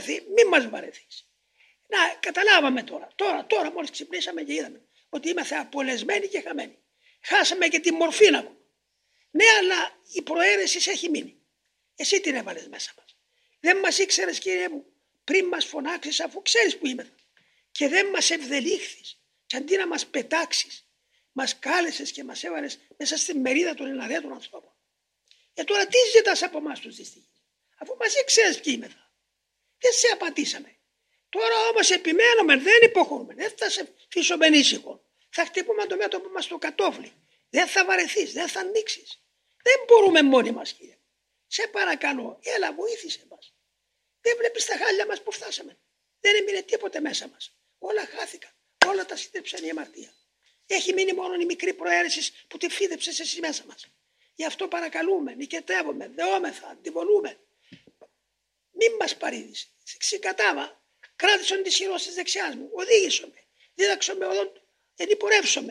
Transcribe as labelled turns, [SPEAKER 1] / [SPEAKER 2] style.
[SPEAKER 1] βαρεθεί, μην μας βαρεθείς. Να, καταλάβαμε τώρα, τώρα, τώρα μόλις ξυπνήσαμε και είδαμε ότι είμαστε απολεσμένοι και χαμένοι. Χάσαμε και τη μορφή να Ναι, αλλά η προαίρεσης έχει μείνει. Εσύ την έβαλες μέσα μας. Δεν μας ήξερες κύριε μου πριν μας φωνάξεις αφού ξέρεις που είμαι. Και δεν μας ευδελίχθης. Και αντί να μας πετάξεις, μας κάλεσες και μας έβαλες μέσα στη μερίδα των εναδέτων ανθρώπων. Και τώρα τι ζητάς από εμάς τους δυστυχείς; Αφού μας ήξερες ποιοι είμαι. Δεν σε απαντήσαμε. Τώρα όμως επιμένουμε, δεν υποχωρούμε, δεν θα σε αφήσουμε ήσυχο. Θα χτυπούμε το μέτωπο μας στο κατόφλι. Δεν θα βαρεθείς, δεν θα ανοίξεις. Δεν μπορούμε μόνοι μας κύριε. Σε παρακαλώ, έλα βοήθησε μας. Δεν βλέπεις τα χάλια μας που φτάσαμε. Δεν έμεινε τίποτε μέσα μας. Όλα χάθηκαν. Όλα τα σύντρεψαν η αμαρτία. Έχει μείνει μόνο η μικρή προαίρεσης που τη φίδεψες εσύ μέσα μας. Γι' αυτό παρακαλούμε, νικετεύουμε, δεόμεθα, αντιβολούμε. Μην μας παρήδεις. Ξεκατάβα, κράτησον τις χειρός της δεξιάς μου, οδήγησον με, δίδαξον με οδόν, ενυπορεύσον με.